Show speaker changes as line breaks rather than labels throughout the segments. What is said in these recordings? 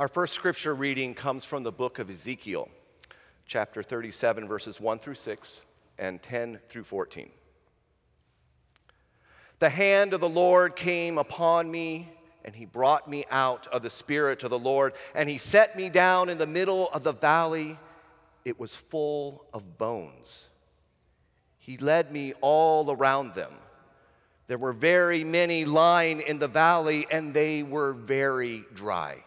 Our first scripture reading comes from the book of Ezekiel, chapter 37, verses 1 through 6 and 10 through 14. The hand of the Lord came upon me, and he brought me out of the Spirit of the Lord, and he set me down in the middle of the valley. It was full of bones. He led me all around them. There were very many lying in the valley, and they were very dry.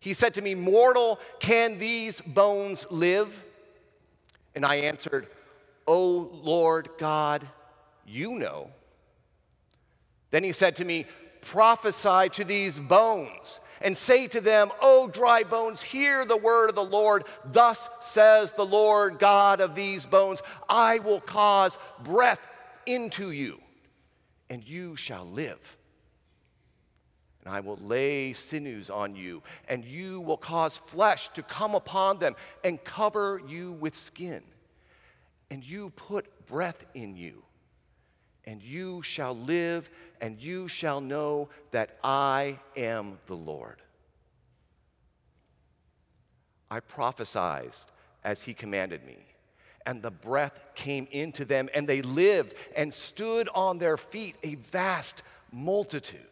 He said to me, Mortal, can these bones live? And I answered, O Lord God, you know. Then he said to me, Prophesy to these bones and say to them, O dry bones, hear the word of the Lord. Thus says the Lord God of these bones I will cause breath into you, and you shall live. And I will lay sinews on you, and you will cause flesh to come upon them and cover you with skin. And you put breath in you and you shall live, and you shall know that I am the Lord. I prophesied as he commanded me, and the breath came into them, and they lived and stood on their feet, a vast multitude.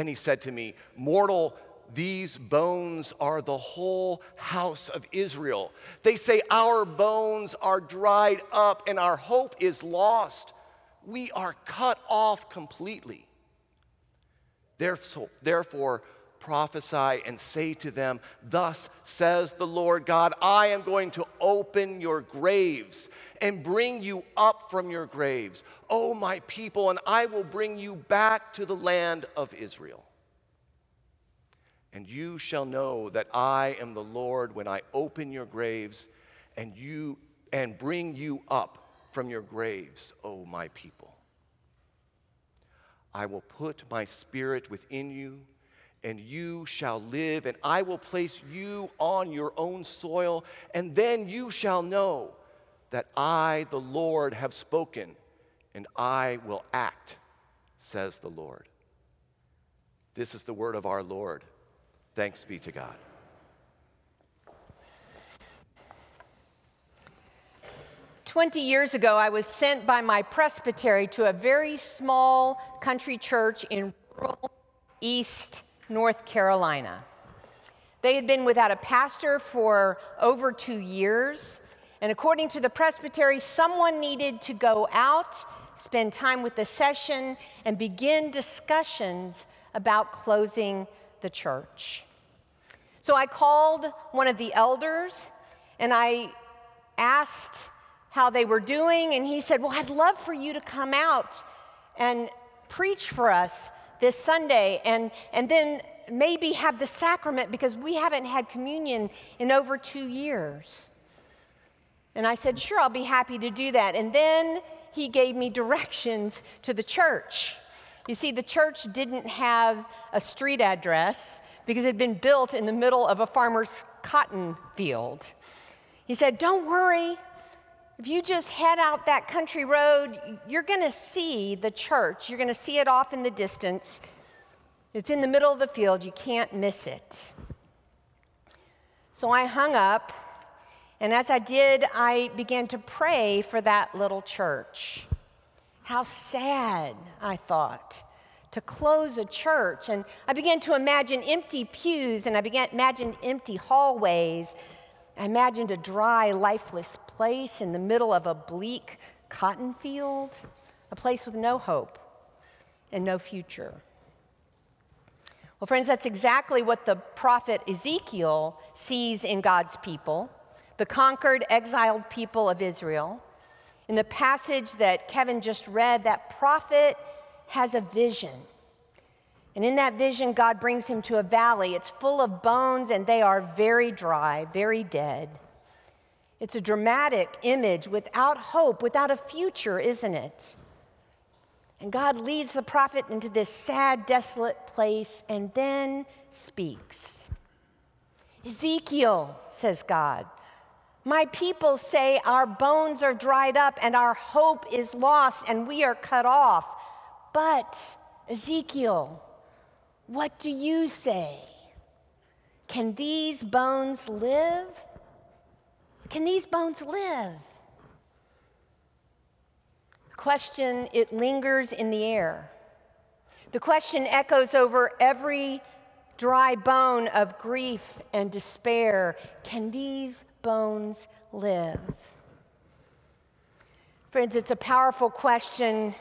Then he said to me, Mortal, these bones are the whole house of Israel. They say, Our bones are dried up, and our hope is lost we are cut off completely. Therefore, prophesy and say to them, Thus says the Lord God, I am going to open your graves and bring you up from your graves, O my people, and I will bring you back to the land of Israel. And you shall know that I am the Lord when I open your graves and you and bring you up from your graves, O my people. I will put my spirit within you, and you shall live, and I will place you on your own soil, and then you shall know that I, the Lord, have spoken, and I will act, says the Lord. This is the word of our Lord. Thanks be to God.
20 years ago, I was sent by my presbytery to a very small country church in rural East North Carolina. They had been without a pastor for over two years, and according to the presbytery, someone needed to go out, spend time with the session, and begin discussions about closing the church. So I called one of the elders and I asked how they were doing, and he said, Well, I'd love for you to come out and preach for us this Sunday and, and then maybe have the sacrament because we haven't had communion in over two years. And I said, Sure, I'll be happy to do that. And then he gave me directions to the church. You see, the church didn't have a street address because it had been built in the middle of a farmer's cotton field. He said, Don't worry, if you just head out that country road, you're going to see the church. You're going to see it off in the distance. It's in the middle of the field. You can't miss it. So I hung up, and as I did, I began to pray for that little church. How sad, I thought, to close a church. And I began to imagine empty pews, and I began to imagine empty hallways. I imagined a dry, lifeless place in the middle of a bleak cotton field, a place with no hope and no future. Well, friends, that's exactly what the prophet Ezekiel sees in God's people, the conquered, exiled people of Israel. In the passage that Kevin just read, that prophet has a vision. And in that vision, God brings him to a valley. It's full of bones, and they are very dry, very dead. It's a dramatic image without hope, without a future, isn't it? And God leads the prophet into this sad, desolate place and then speaks. Ezekiel, says God, my people say our bones are dried up and our hope is lost and we are cut off. But, Ezekiel, what do you say? Can these bones live? Can these bones live? The question, it lingers in the air. The question echoes over every dry bone of grief and despair. Can these bones live? Friends, it's a powerful question,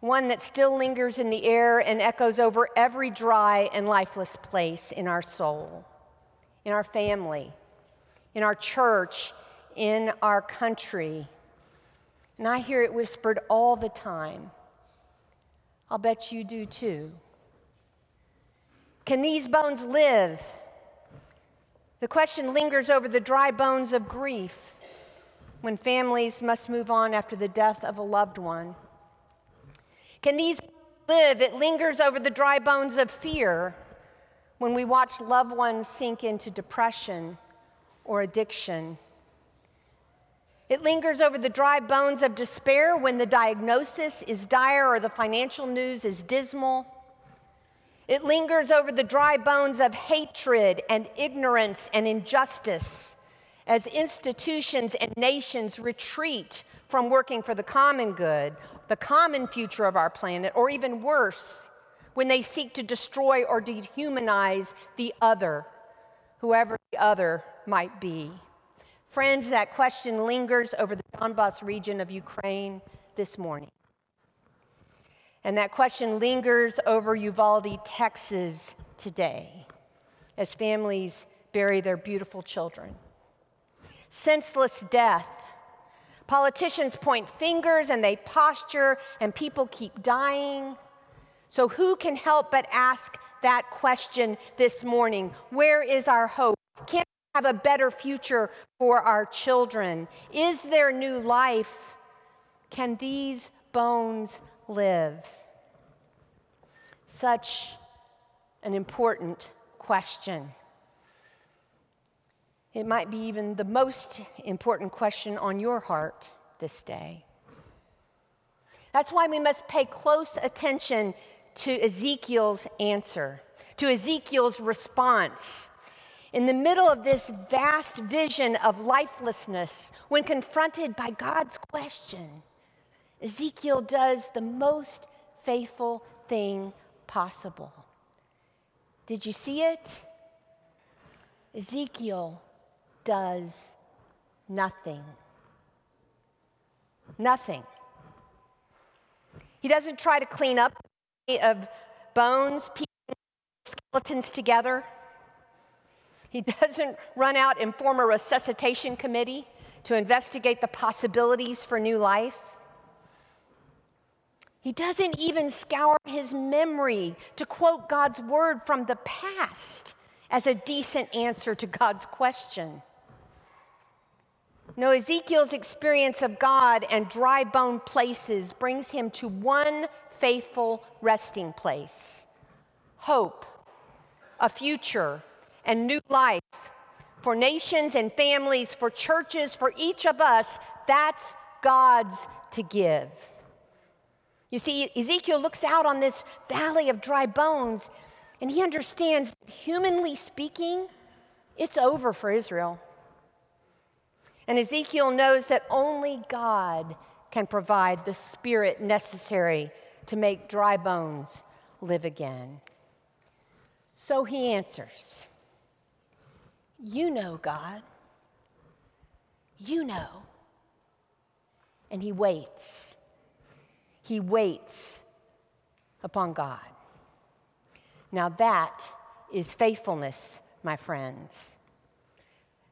one that still lingers in the air and echoes over every dry and lifeless place in our soul, in our family, in our church, in our country. And I hear it whispered all the time. I'll bet you do too. Can these bones live? The question lingers over the dry bones of grief when families must move on after the death of a loved one. Can these live? It lingers over the dry bones of fear when we watch loved ones sink into depression or addiction. It lingers over the dry bones of despair when the diagnosis is dire or the financial news is dismal. It lingers over the dry bones of hatred and ignorance and injustice as institutions and nations retreat from working for the common good, the common future of our planet, or even worse, when they seek to destroy or dehumanize the other, whoever the other might be. Friends, that question lingers over the Donbass region of Ukraine this morning. And that question lingers over Uvalde, Texas today as families bury their beautiful children. Senseless death. Politicians point fingers and they posture, and people keep dying. So, who can help but ask that question this morning? Where is our hope? Can't have a better future for our children? Is there new life? Can these bones live? Such an important question. It might be even the most important question on your heart this day. That's why we must pay close attention to Ezekiel's answer, to Ezekiel's response in the middle of this vast vision of lifelessness, when confronted by God's question, Ezekiel does the most faithful thing possible. Did you see it? Ezekiel does nothing. Nothing. He doesn't try to clean up of bones, skeletons together. He doesn't run out and form a resuscitation committee to investigate the possibilities for new life. He doesn't even scour his memory to quote God's word from the past as a decent answer to God's question. No, Ezekiel's experience of God and dry bone places brings him to one faithful resting place hope, a future, and new life for nations and families, for churches, for each of us. That's God's to give. You see, Ezekiel looks out on this valley of dry bones and he understands, humanly speaking, it's over for Israel. And Ezekiel knows that only God can provide the spirit necessary to make dry bones live again. So he answers you know, God. You know. And he waits. He waits upon God. Now, that is faithfulness, my friends.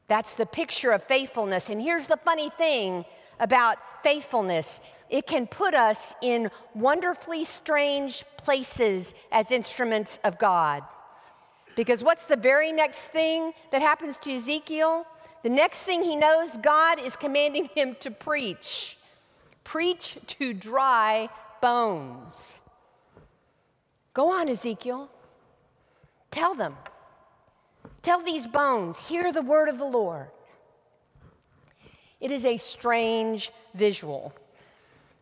That's the picture of faithfulness. And here's the funny thing about faithfulness it can put us in wonderfully strange places as instruments of God. Because what's the very next thing that happens to Ezekiel? The next thing he knows, God is commanding him to preach. Preach to dry bones. Go on, Ezekiel. Tell them. Tell these bones, hear the word of the Lord. It is a strange visual.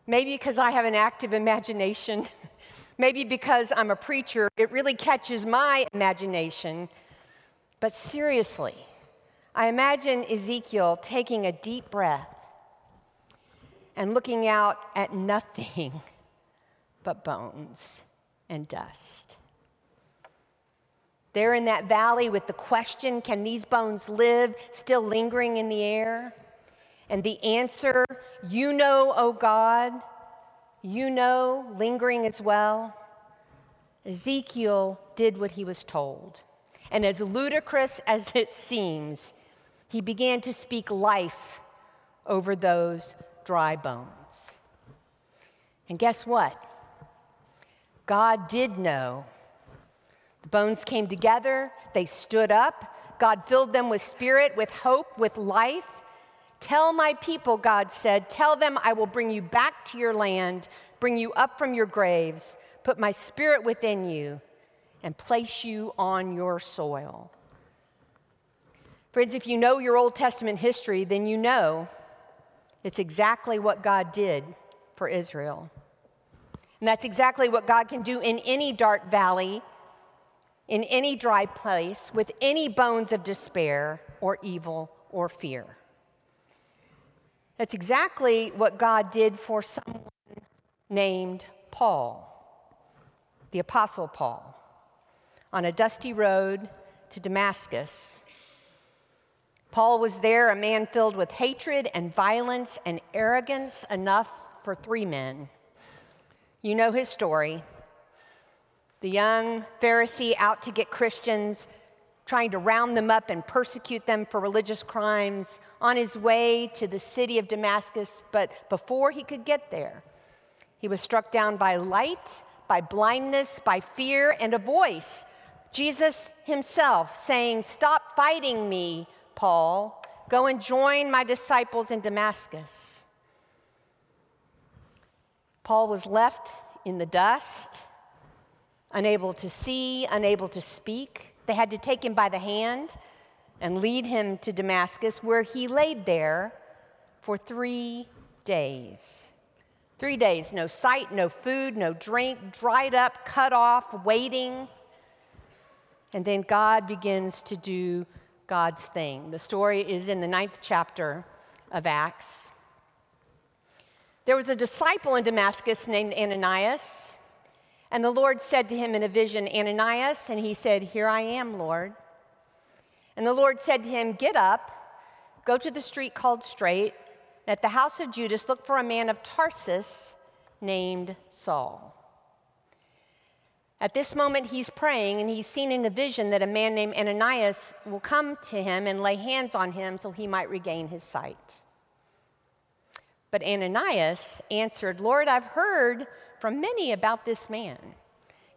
Maybe because I have an active imagination Maybe because I'm a preacher, it really catches my imagination. But seriously, I imagine Ezekiel taking a deep breath and looking out at nothing but bones and dust. There in that valley with the question, can these bones live, still lingering in the air? And the answer, you know, O oh God, you know, lingering as well. Ezekiel did what he was told. And as ludicrous as it seems, he began to speak life over those dry bones. And guess what? God did know. The bones came together, they stood up. God filled them with spirit, with hope, with life. Tell my people, God said, tell them I will bring you back to your land, bring you up from your graves, put my spirit within you, and place you on your soil. Friends, if you know your Old Testament history, then you know it's exactly what God did for Israel. And that's exactly what God can do in any dark valley, in any dry place, with any bones of despair or evil or fear. That's exactly what God did for someone named Paul, the Apostle Paul, on a dusty road to Damascus. Paul was there, a man filled with hatred and violence and arrogance, enough for three men. You know his story. The young Pharisee out to get Christians trying to round them up and persecute them for religious crimes on his way to the city of Damascus. But before he could get there, he was struck down by light, by blindness, by fear, and a voice. Jesus himself saying, Stop fighting me, Paul. Go and join my disciples in Damascus. Paul was left in the dust, unable to see, unable to speak. They had to take him by the hand and lead him to Damascus, where he laid there for three days. Three days, no sight, no food, no drink, dried up, cut off, waiting. And then God begins to do God's thing. The story is in the ninth chapter of Acts. There was a disciple in Damascus named Ananias. And the Lord said to him in a vision, Ananias, and he said, Here I am, Lord. And the Lord said to him, Get up, go to the street called Straight, and at the house of Judas, look for a man of Tarsus named Saul. At this moment, he's praying, and he's seen in a vision that a man named Ananias will come to him and lay hands on him so he might regain his sight. But Ananias answered, Lord, I've heard from many about this man,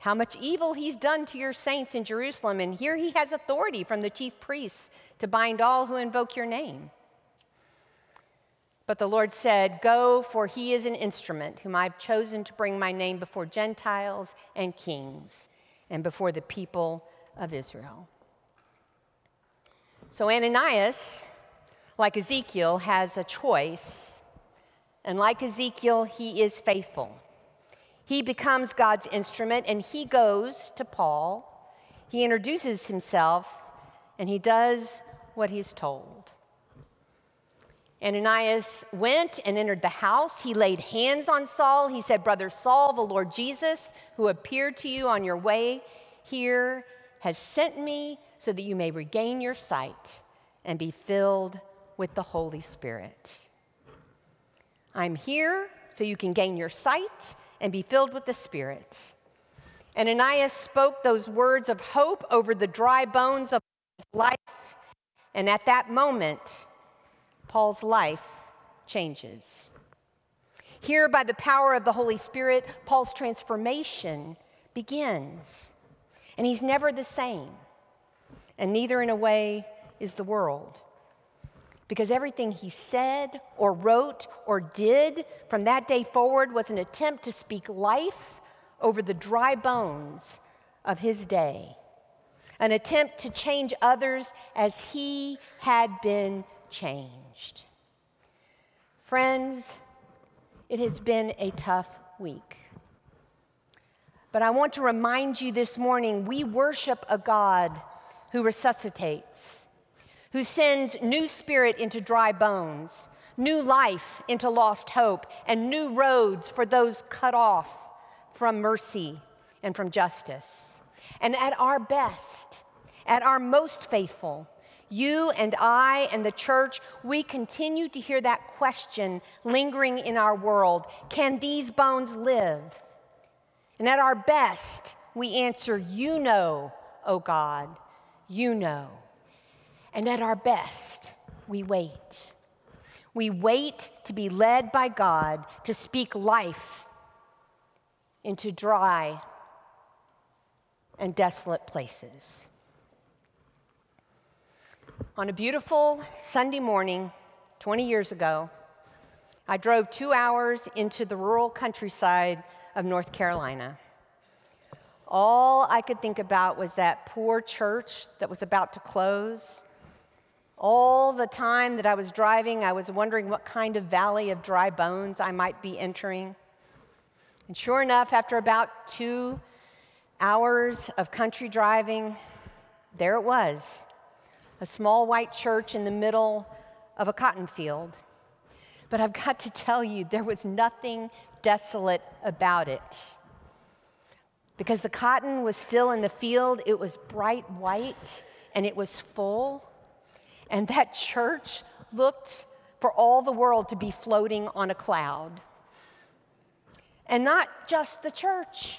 how much evil he's done to your saints in Jerusalem, and here he has authority from the chief priests to bind all who invoke your name. But the Lord said, Go, for he is an instrument whom I've chosen to bring my name before Gentiles and kings and before the people of Israel. So Ananias, like Ezekiel, has a choice. And like Ezekiel, he is faithful. He becomes God's instrument and he goes to Paul. He introduces himself and he does what he's told. Ananias went and entered the house. He laid hands on Saul. He said, Brother Saul, the Lord Jesus, who appeared to you on your way here, has sent me so that you may regain your sight and be filled with the Holy Spirit. I'm here so you can gain your sight and be filled with the Spirit. And Ananias spoke those words of hope over the dry bones of his life. And at that moment, Paul's life changes. Here, by the power of the Holy Spirit, Paul's transformation begins. And he's never the same. And neither, in a way, is the world because everything he said or wrote or did from that day forward was an attempt to speak life over the dry bones of his day, an attempt to change others as he had been changed. Friends, it has been a tough week. But I want to remind you this morning we worship a God who resuscitates, who sends new spirit into dry bones, new life into lost hope, and new roads for those cut off from mercy and from justice. And at our best, at our most faithful, you and I and the church, we continue to hear that question lingering in our world Can these bones live? And at our best, we answer, You know, O God, you know. And at our best, we wait. We wait to be led by God to speak life into dry and desolate places. On a beautiful Sunday morning 20 years ago, I drove two hours into the rural countryside of North Carolina. All I could think about was that poor church that was about to close. All the time that I was driving, I was wondering what kind of valley of dry bones I might be entering. And sure enough, after about two hours of country driving, there it was a small white church in the middle of a cotton field. But I've got to tell you, there was nothing desolate about it. Because the cotton was still in the field, it was bright white and it was full. And that church looked for all the world to be floating on a cloud. And not just the church,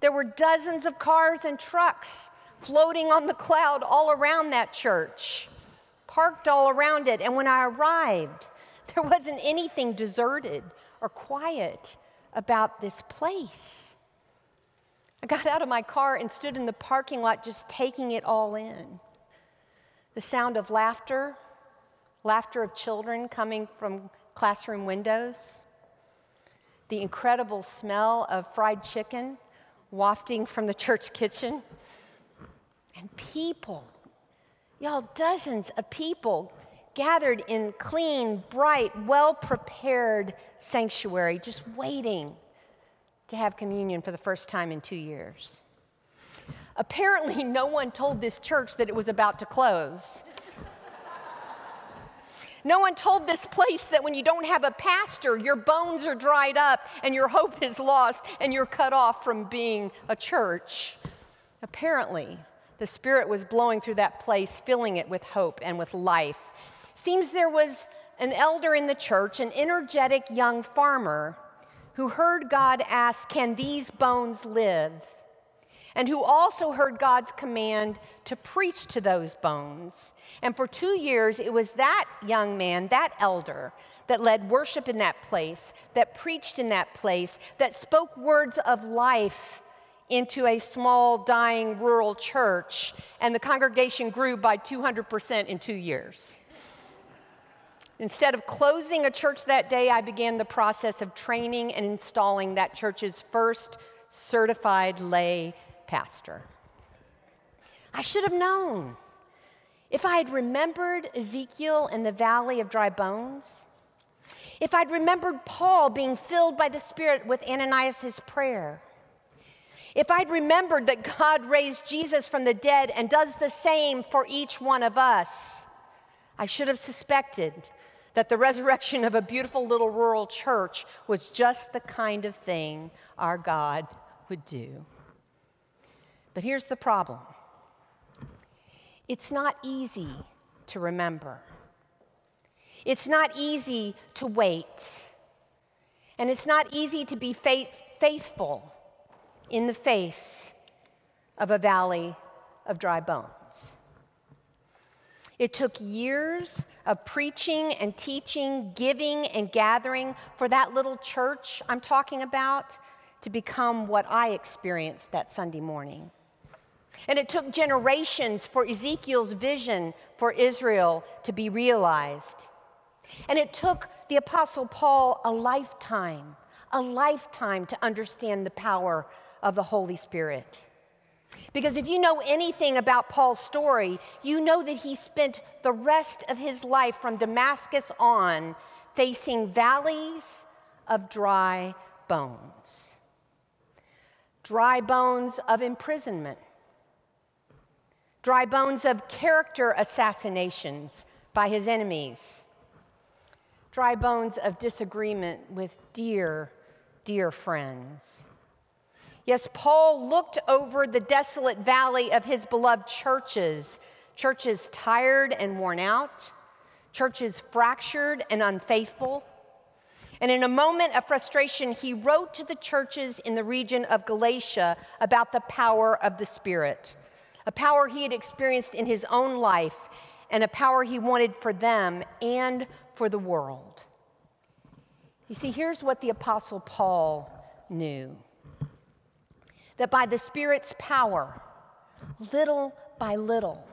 there were dozens of cars and trucks floating on the cloud all around that church, parked all around it. And when I arrived, there wasn't anything deserted or quiet about this place. I got out of my car and stood in the parking lot just taking it all in. The sound of laughter, laughter of children coming from classroom windows, the incredible smell of fried chicken wafting from the church kitchen, and people, y'all, dozens of people gathered in clean, bright, well prepared sanctuary, just waiting to have communion for the first time in two years. Apparently, no one told this church that it was about to close. No one told this place that when you don't have a pastor, your bones are dried up and your hope is lost and you're cut off from being a church. Apparently, the Spirit was blowing through that place, filling it with hope and with life. Seems there was an elder in the church, an energetic young farmer, who heard God ask, Can these bones live? And who also heard God's command to preach to those bones. And for two years, it was that young man, that elder, that led worship in that place, that preached in that place, that spoke words of life into a small, dying rural church. And the congregation grew by 200% in two years. Instead of closing a church that day, I began the process of training and installing that church's first certified lay pastor. I should have known. If I had remembered Ezekiel in the valley of dry bones, if I'd remembered Paul being filled by the Spirit with Ananias' prayer, if I'd remembered that God raised Jesus from the dead and does the same for each one of us, I should have suspected that the resurrection of a beautiful little rural church was just the kind of thing our God would do. But here's the problem it's not easy to remember, it's not easy to wait, and it's not easy to be faith- faithful in the face of a valley of dry bones. It took years of preaching and teaching, giving and gathering for that little church I'm talking about to become what I experienced that Sunday morning. And it took generations for Ezekiel's vision for Israel to be realized. And it took the Apostle Paul a lifetime, a lifetime to understand the power of the Holy Spirit. Because if you know anything about Paul's story, you know that he spent the rest of his life from Damascus on facing valleys of dry bones. dry bones of imprisonment, dry bones of character assassinations by his enemies, dry bones of disagreement with dear, dear friends. Yes, Paul looked over the desolate valley of his beloved churches, churches tired and worn out, churches fractured and unfaithful. And in a moment of frustration, he wrote to the churches in the region of Galatia about the power of the Spirit, a power he had experienced in his own life, and a power he wanted for them and for the world. You see, here's what the Apostle Paul knew that by the Spirit's power, little by little,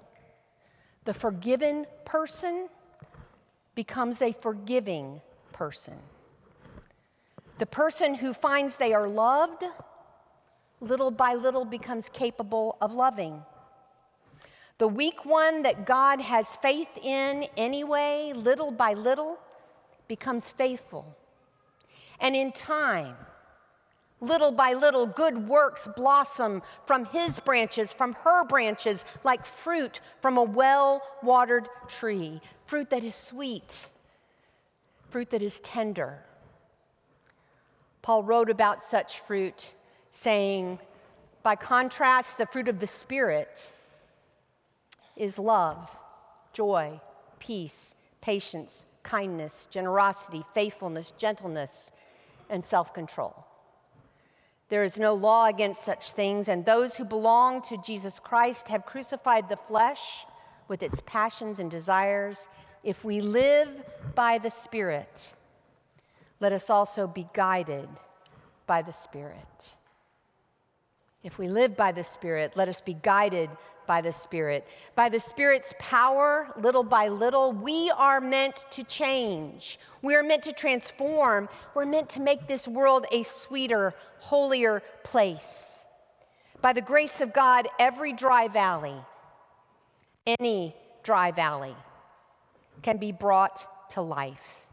the forgiven person becomes a forgiving person. The person who finds they are loved, little by little becomes capable of loving. The weak one that God has faith in anyway, little by little, becomes faithful. And in time, Little by little, good works blossom from his branches, from her branches, like fruit from a well watered tree. Fruit that is sweet, fruit that is tender. Paul wrote about such fruit, saying, by contrast, the fruit of the Spirit is love, joy, peace, patience, kindness, generosity, faithfulness, gentleness, and self control. There is no law against such things, and those who belong to Jesus Christ have crucified the flesh with its passions and desires. If we live by the Spirit, let us also be guided by the Spirit. If we live by the Spirit, let us be guided by the Spirit. By the Spirit's power, little by little, we are meant to change. We are meant to transform. We're meant to make this world a sweeter, holier place. By the grace of God, every dry valley, any dry valley, can be brought to life.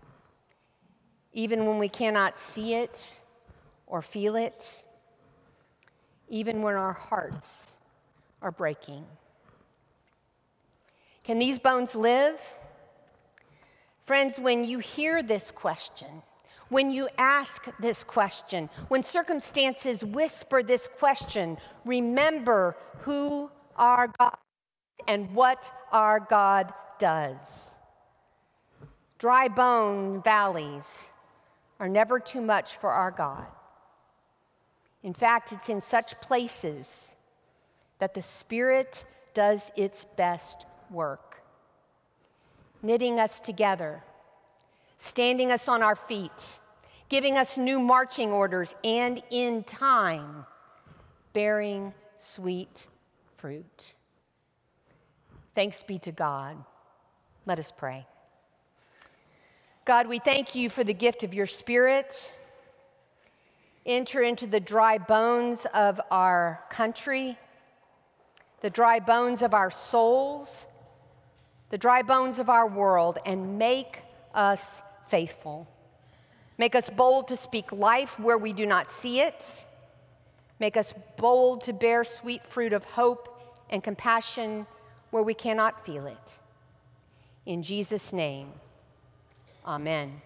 Even when we cannot see it or feel it, even when our hearts are breaking. Can these bones live? Friends, when you hear this question, when you ask this question, when circumstances whisper this question, remember who our God and what our God does. Dry bone valleys are never too much for our God. In fact, it's in such places that the Spirit does its best work, knitting us together, standing us on our feet, giving us new marching orders, and in time, bearing sweet fruit. Thanks be to God. Let us pray. God, we thank you for the gift of your Spirit. Enter into the dry bones of our country the dry bones of our souls, the dry bones of our world, and make us faithful. Make us bold to speak life where we do not see it. Make us bold to bear sweet fruit of hope and compassion where we cannot feel it. In Jesus' name, amen.